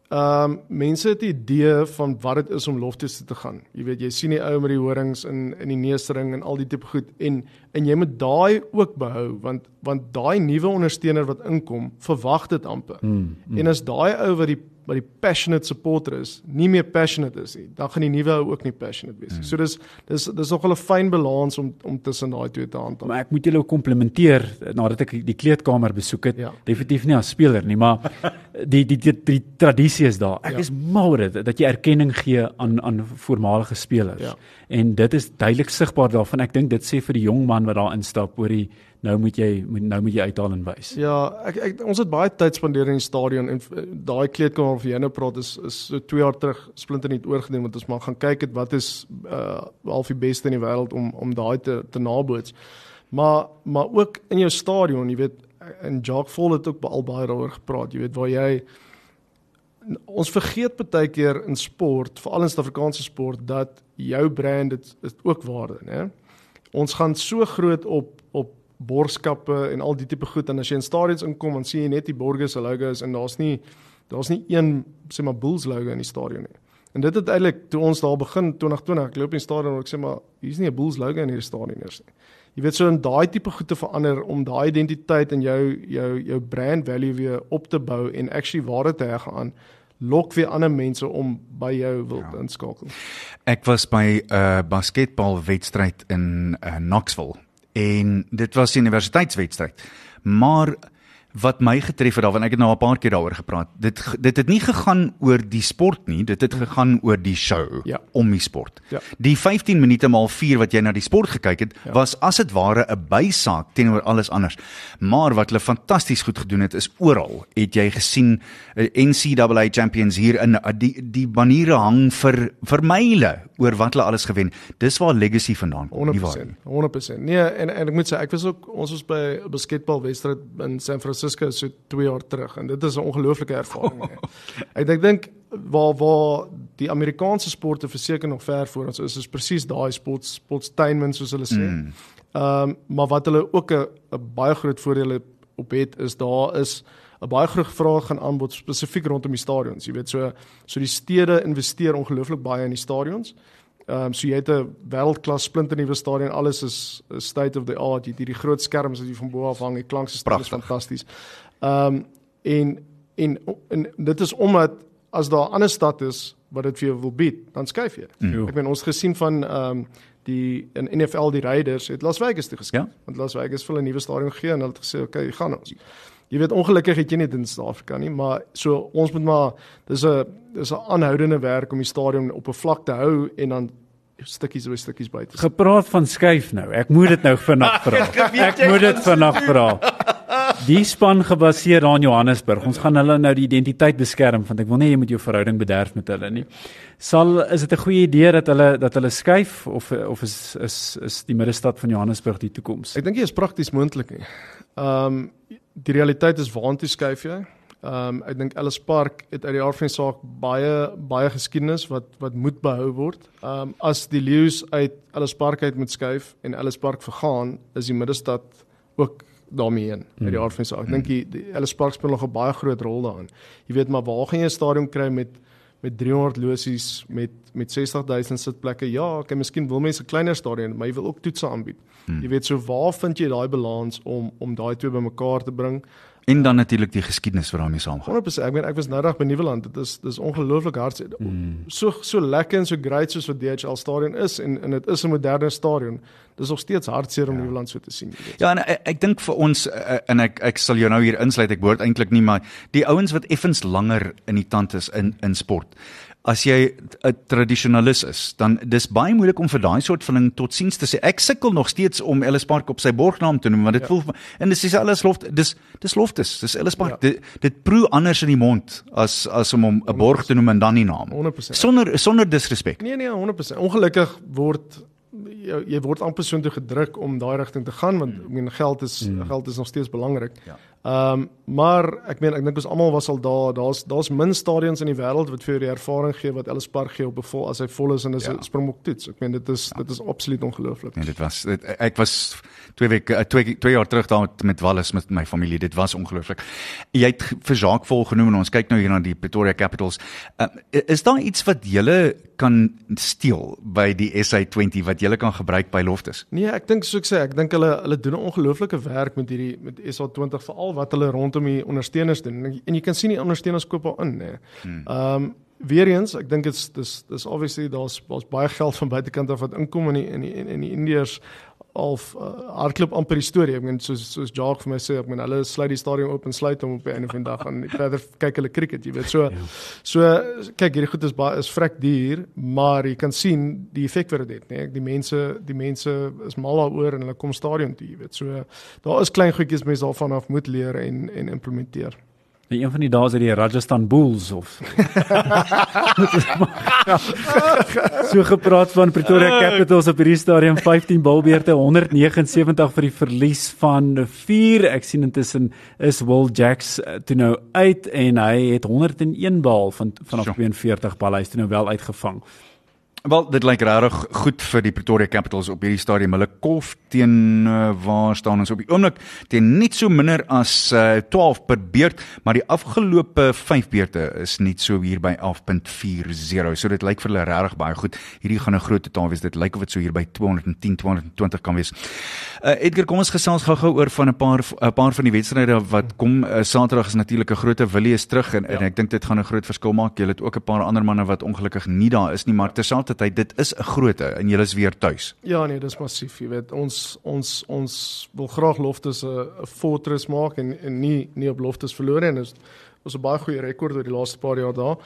Ehm um, mense het 'n idee van wat dit is om loftes te gaan. Jy weet, jy sien die ou met die horings in in die neusring en al die tipe goed en en jy moet daai ook behou want want daai nuwe ondersteuner wat inkom, verwag dit amper. Mm, mm. En as daai ou wat die wat die passionate supporter is, nie meer passionate is nie, dan gaan die nuwe ou ook nie passionate wees nie. Mm. So dis dis dis nog 'n fyn balans om om tussen daai twee te handhaaf. Maar ek moet julle komplimenteer nadat ek die kleedkamer besoek het. Ja. Definitief nie as speler nie, maar die die die, die tradisie is daar. Ek ja. is mal oor dit dat jy erkenning gee aan aan voormalige spelers. Ja. En dit is duidelik sigbaar daarvan. Ek dink dit sê vir die jong man wat daar instap oor die nou moet jy moet nou moet jy uithaal en wys. Ja, ek, ek ons het baie tyd spandeer in die stadion en eh, daai kleedkamer vir jy nou praat is is so 2 jaar terug splinter nie oorgeneem want ons maar gaan kyk het wat is uh half die beste in die wêreld om om daai te te naboots. Maar maar ook in jou stadion, jy weet in Jock Fall het ook al baie daaroor gepraat, jy weet waar jy ons vergeet baie keer in sport, veral in Suid-Afrikaanse sport dat jou brand dit is ook waarde, né? Ons gaan so groot op op borskappe en al die tipe goed en as jy in stadions inkom dan sien jy net die Borgers se logos en daar's nie daar's nie een sê maar Bulls logo in die stadion nie. En dit het eintlik toe ons daar begin 2020, ek loop in die stadion en ek sê maar hier's nie 'n Bulls logo in hierdie stadion eers nie. Jy weet so in daai tipe goed te verander om daai identiteit en jou jou jou brand value weer op te bou en actually waarde te hê aan lok weer ander mense om by jou wil ja. inskakel. Ek was by 'n uh, basketbalwedstryd in uh, Knoxville en dit was 'n universiteitswedstryd. Maar wat my getref het daarvan ek het nou 'n paar keer daaroor gepraat. Dit dit het nie gegaan oor die sport nie, dit het gegaan oor die show ja. om die sport. Ja. Die 15 minute maal 4 wat jy na die sport gekyk het, ja. was as dit ware 'n bysaak teenoor alles anders. Maar wat hulle fantasties goed gedoen het is oral het jy gesien eh, NCAA champions hier in uh, die die baniere hang vir vir myle oor wat hulle alles gewen. Dis waar legacy vandaan kom, nie waar nie. 100%. Nee, en en ek moet sê ek was ook ons was by 'n basketbalwedstryd in San Francisco so 2 jaar terug en dit is 'n ongelooflike ervaring. ek ek dink waar waar die Amerikaanse sporte verseker nog ver voor ons is is presies daai sport sportstainment soos hulle sê. Mm. Ehm um, maar wat hulle ook 'n baie groot voordeel op het is daar is 'n baie groot vraag gaan aanbod spesifiek rondom die stadions. Jy weet so so die stede investeer ongelooflik baie in die stadions. Ehm um, so jy het 'n wêreldklas splinternuwe stadion, alles is state of the art. Jy het hierdie groot skerms wat jy van bo af hang, die klankstelsel is fantasties. Ehm um, en, en en dit is omdat as daar 'n ander stad is wat dit vir jou wil bied, dan skuif jy. Mm. Ek meen ons gesien van ehm um, die in NFL die Raiders het Las Vegas toe geskuif. Ja? Want Las Vegas wil 'n nuwe stadion gee en hulle het gesê, "Oké, okay, gaan ons." Jy weet ongelukkig het jy nie dit in Suid-Afrika nie, maar so ons moet maar dis 'n dis 'n aanhoudende werk om die stadion op 'n vlak te hou en dan stukkies oor stukkies buite. Gepraat van skuif nou. Ek moet dit nou vinnig vra. ek moet dit vinnig vra. Die span gebaseer aan Johannesburg. Ons gaan hulle nou die identiteit beskerm want ek wil nie jy moet jou verhouding bederf met hulle nie. Sal is dit 'n goeie idee dat hulle dat hulle skuif of of is is is die middestad van Johannesburg die toekoms? Ek dink dit is prakties moontlik nie. Ehm um, die realiteit is waantoe skuif jy? Ehm um, ek dink Ellis Park het uit die aard van die saak baie baie geskiedenis wat wat moet behou word. Ehm um, as die leeu's uit Ellis Park uit moet skuif en Ellis Park vergaan, is die middestad ook daarmee in uit die aard van die saak. Ek dink die, die Ellis Park speel nog 'n baie groot rol daarin. Jy weet maar waar gaan jy 'n stadion kry met met 300 losies met met 60000 sitplekke. Ja, ek okay, miskien wil mense 'n kleiner stadion, maar jy wil ook toetse aanbied. Hmm. Jy weet so waar vind jy daai balans om om daai twee bymekaar te bring? En dan natuurlik die geskiedenis wat daarmee saamgaan. 100%. Ek meen ek was nou reg by Nieuweland. Dit is dis ongelooflik hartseer. Mm. So so lekker en so great soos wat DHL stadion is en en dit is 'n moderne stadion. Dis nog steeds hartseer om ja. Nieuweland so te sien. Ja, en ek, ek dink vir ons eh, en ek ek sal jou nou hier insluit. Ek behoort eintlik nie maar die ouens wat effens langer in die tand is in in sport as jy 'n tradisionalis is, dan dis baie moeilik om vir daai soort van ding tot siens te sê. Ek sukkel nog steeds om Ellis Park op sy borgnaam te noem want dit ja. voel en dis dieselfde as loft dis dis loftes. Dis Ellis Park. Ja. Dit dit proe anders in die mond as as om hom 'n borg te noem en dan nie naam. 100%. Sonder sonder disrespek. Nee nee, 100%. Ongelukkig word jy, jy word amper so intoe gedruk om daai rigting te gaan want ek meen geld is mm. geld is nog steeds belangrik. Ja. Ehm um, maar ek meen ek dink ons almal was al daar. Daar's daar's min stadions in die wêreld wat vir jou die ervaring gee wat Ellis Park gee op 'n vol as hy vol is en is 'n ja. Springbok toets. Ek meen dit is ja. dit is absoluut ongelooflik. Nee, dit was dit, ek was twee weke twee twee jaar terug daar met, met Wallis met my familie. Dit was ongelooflik. Jy het vir Jacques vol genoem en ons kyk nou hier na die Pretoria Capitals. Uh, is daar iets wat julle kan steel by die SA20 wat julle kan gebruik by Loftus? Nee, ek dink soos ek sê, ek dink hulle hulle doen 'n ongelooflike werk met hierdie met SA20 veral wat hulle rondom die ondersteuners doen en, en jy kan sien die ondersteuners koop al in nê. Hmm. Ehm um, weer eens, ek dink dit's dis dis obviously daar's daar's baie geld van buitekant af wat inkom in die in die in die Indiërs of uh, hardloop amper die storie. Ek meen soos soos Jacques vir my sê, ek meen hulle sluit die stadion oop en sluit hom op die einde van die dag en verder kyk hulle cricket, jy weet. So ja. so kyk hierdie goed is baie is vrek duur, maar jy kan sien die effek wat dit het, nee. Die mense die mense is mal daaroor en hulle kom stadion toe, jy weet. So daar is klein goedjies mense daarvan af moet leer en en implementeer. Nee, een van die dae is die Rajasthan Bulls of So gepraat van Pretoria Capitals op hierdie stadium 15 balbeurte 179 vir die verlies van 4. Ek sien intussen is Will Jacks eh, toe nou uit en hy het 101 bal van vanaf 42 balle hy is toe nou wel uitgevang. Wel, dit lyk regtig goed vir die Pretoria Capitals op hierdie stadium. Hulle kof teen uh, waar staan ons op die oomblik teen net so minder as uh, 12 per beurt, maar die afgelope 5 beurte is net so hier by 11.40. So dit lyk vir hulle regtig baie goed. Hierdie gaan 'n groot totaal wees. Dit lyk of dit so hier by 210 220 kan wees. Uh, Edgar, kom ons gesels gou-gou oor van 'n paar 'n paar van die wedstryde wat kom. Uh, Saterdag is natuurlik 'n groot Willie is terug en, ja. en ek dink dit gaan 'n groot verskil maak. Jy het ook 'n paar ander manne wat ongelukkig nie daar is nie, maar terselfdertyd tyd dit is 'n grootte en julle is weer tuis. Ja nee, dis massief, jy weet. Ons ons ons wil graag Loftus 'n 'n fortress maak en en nie nie op Loftus verloor en is ons 'n baie goeie rekord oor die laaste paar jaar daar.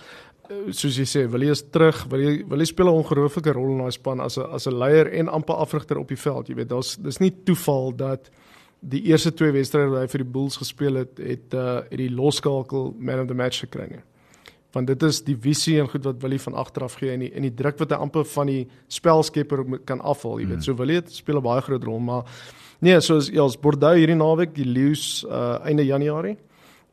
Eh, soos jy sê, wil jy is terug, wil jy wil jy speel 'n ongelooflike rol in daai span as 'n as 'n leier en amper afrigter op die veld, jy weet. Daar's dis nie toeval dat die eerste twee wedstryde wat hy vir die Bulls gespeel het, het uh het die losskakel man of the match gekry nie want dit is die visie en goed wat Willie van agter af gee en die en die druk wat hy amper van die spelskepper kan afhaal, jy weet. Mm. So Willie het speel 'n baie groot rol, maar nee, soos ja, ons Bordeaux hierdie naweek, die Leeu's uh einde Januarie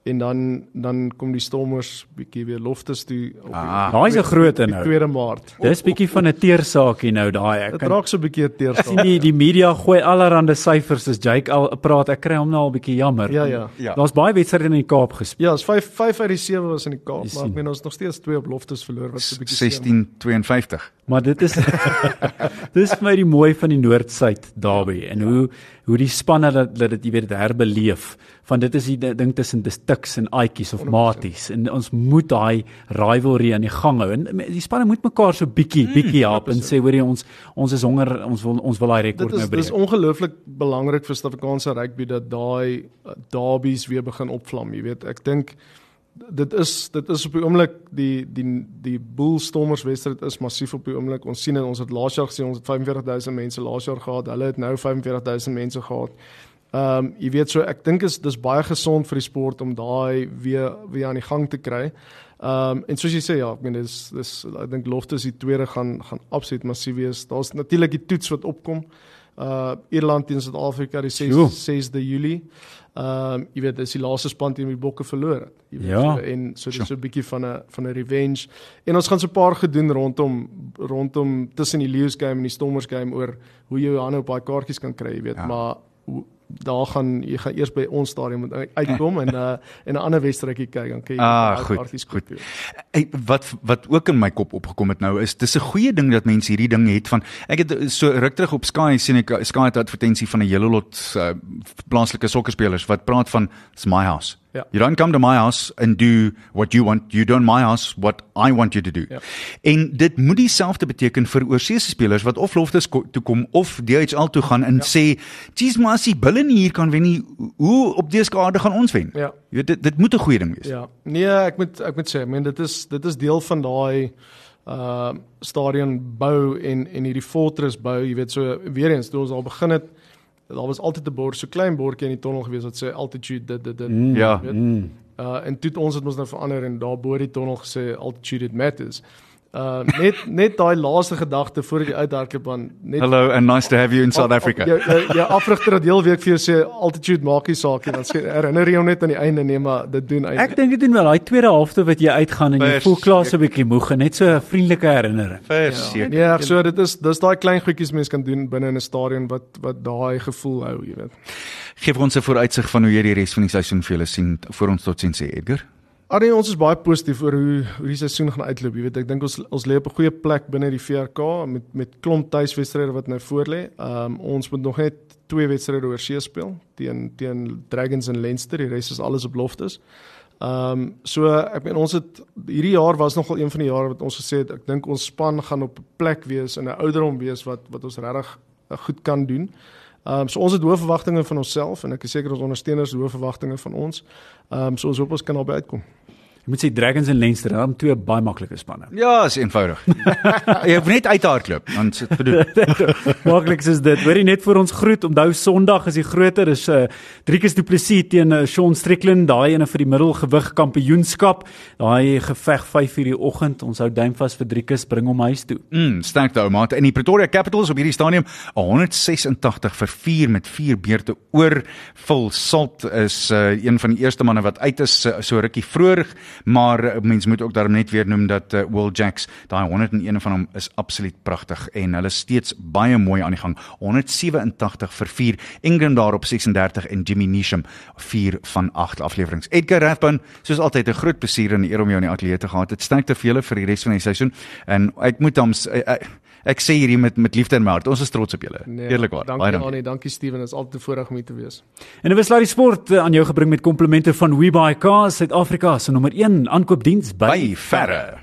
en dan dan kom die Stormers bietjie weer loftes toe op ah, daai is 'n groot nou 2 Maart. Dis bietjie van 'n teersaakie nou daai ek. Dit raak so 'n bietjie 'n teersaak. Sien die die media gooi allerlei syfers as Jake al praat. Ek kry hom nou al bietjie jammer. Ja ja. ja. Daar's baie wedstryde in die Kaap gespeel. Ja, is 5 5 uit die 7 was in die Kaap, maar ek meen ons nog steeds 2 op loftes verloor wat so 'n bietjie 1652. Maar dit is dis vir my die mooi van die Noord-Suid derby en ja. hoe hoe die spanne dat dat dit jy weet dit herbeleef van dit is die ding tussen dis Tuks en Aitjies of 100%. Maties en ons moet daai rivalry aan die gang hou en die spanne moet mekaar so bietjie mm, bietjie help en sê hoorie ons ons is honger ons wil ons wil daai rekord nou breek. Dit is ongelooflik belangrik vir Suid-Afrikaanse rugby dat daai uh, derbies weer begin opvlam, jy weet. Ek dink dit is dit is op die oomblik die die die Bullstormers wedstryd is massief op die oomblik. Ons sien dit ons het laas jaar gesien ons het 45000 mense laas jaar gehad. Hulle het nou 45000 mense gehad. Ehm um, jy weet so ek dink is dis baie gesond vir die sport om daai weer weer aan die gang te kry. Ehm um, en soos jy sê ja, ek meen dis dis ek dink Loftus die tweede gaan gaan absoluut massief wees. Daar's natuurlik die toets wat opkom. Uh Ierland teen Suid-Afrika die 6 6de Julie. Ehm um, jy weet dis die laaste span teen die Bokke verloor het. Jy weet ja. so, en so dis so 'n bietjie van 'n van 'n revenge. En ons gaan so 'n paar gedoen rondom rondom tussen die Lions game en die Stormers game oor hoe jy jou hande op daai kaartjies kan kry, jy weet, ja. maar daar gaan jy gaan eers by ons stadion moet uitkom en uh en 'n ander wedstrydjie kyk dan kyk jy ah, goed, goed. Hey, wat wat ook in my kop opgekom het nou is dis 'n goeie ding dat mense hierdie ding het van ek het so ruk terug op Sky sien ek Sky het advertensie van 'n hele lot uh, plaaslike sokkerspelers wat praat van it's my house Ja. You don't come to my house and do what you want. You don't my house what I want you to do. Ja. En dit moet dieselfde beteken vir oorseese spelers wat of loftes toe kom of DHL toe gaan en ja. sê, "Jesus, maar as die bulle nie hier kan wen nie, hoe op dese kaarte gaan ons wen?" Ja. Jy weet dit dit moet 'n goeie ding wees. Ja. Nee, ek moet ek moet sê, ek meen dit is dit is deel van daai uh stadion bou en en hierdie fortress bou, jy weet so weer eens toe ons al begin het, daar was altyd 'n bord, so klein bordjie in die tonnel gewees wat sê altitude dit dit dit. Mm, Ja. weet? Mm. Uh en toe ons het ons nou verander en daar bo die tonnel gesê altitude it matters. Uh net net daai laaste gedagte voor die uithardloop aan net Hello and nice to have you in South Africa. Jou jou, jou afrigter het heel week vir jou sê altitude maak nie saak nie, dan sê herinner jy hom net aan die einde nee, maar dit doen Ek eintlik. dink dit doen wel daai tweede helfte wat jy uitgaan en jy voel klaar so 'n bietjie moeg en net so 'n vriendelike herinnering. Verseker. Ja, so dit is dis daai klein goedjies mens kan doen binne in 'n stadion wat wat daai gevoel hou, jy weet. Geef ons 'n vooruitsig van hoe jy die res van die seisoen vir julle sien voor ons tot sien sê Edgar. Arnie, ons is baie positief oor hoe hoe die seisoen gaan uitloop. Jy weet, ek dink ons ons lê op 'n goeie plek binne die VRK met met klomp tuiswedstryde wat nou voorlê. Ehm um, ons moet nog net twee wedstryde oor see speel teen teen Dragons en Leinster. Die res is alles op loftes. Ehm um, so ek meen ons het hierdie jaar was nogal een van die jare wat ons gesê het ek dink ons span gaan op 'n plek wees in 'n ouderdom wees wat wat ons regtig uh, goed kan doen. Ehm um, so ons het hoë verwagtinge van onsself en ek is seker ons ondersteuners het hoë verwagtinge van ons. Ehm um, so ons hoop ons kan daarby uitkom. Ek moet sê Dragons en Leinster, hulle het twee baie maklike spanne. Ja, is eenvoudig. jy hoef net uit te hardloop, dan sit bedoel. Makliks is dit. Hoorie net vir ons groet. Onthou Sondag is die groter. Dis uh Driekus Du Plessis teen uh, Sean Strickland, daai ene vir die middelgewig kampioenskap. Daai geveg 5:00 die oggend. Ons hou duim vas vir Driekus, bring hom huis toe. Mm, sterk daai maat. In die Pretoria Capitals op hierdie stadium 186 vir 4 met 4 beurte oor. Phil Salt is uh, een van die eerste manne wat uit is so rukkie vroeër, maar uh, mens moet ook daarom net weer noem dat uh, Will Jacks, daai 101 van hom is absoluut pragtig en hulle steeds baie mooi aan die gang. 187 vir 4. Ingram daar op 36 en Jimmy Neesham 4 van 8 afleweringe. Edgar Rathbun, soos altyd 'n groot plesier en eer om jou in die ateljee te gehad. Dit sterkte vir julle vir die res van die seisoen en ek moet hom ek, ek, ek sê hierdie met met liefde in my hart. Ons is trots op julle. Nee, Eerlikwaar. Baie Dankie dankie. Annie, dankie Steven, dit is altyd 'n voorreg om hier te wees. En dit was Larry Sport uh, aan jou gebring met komplimente van WeBuy Cars, Suid-Afrika se nommer 1 aankoopdiens by, By verre.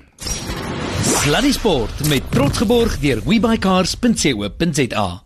Sluddy Sport met trots geborg deur webycars.co.za.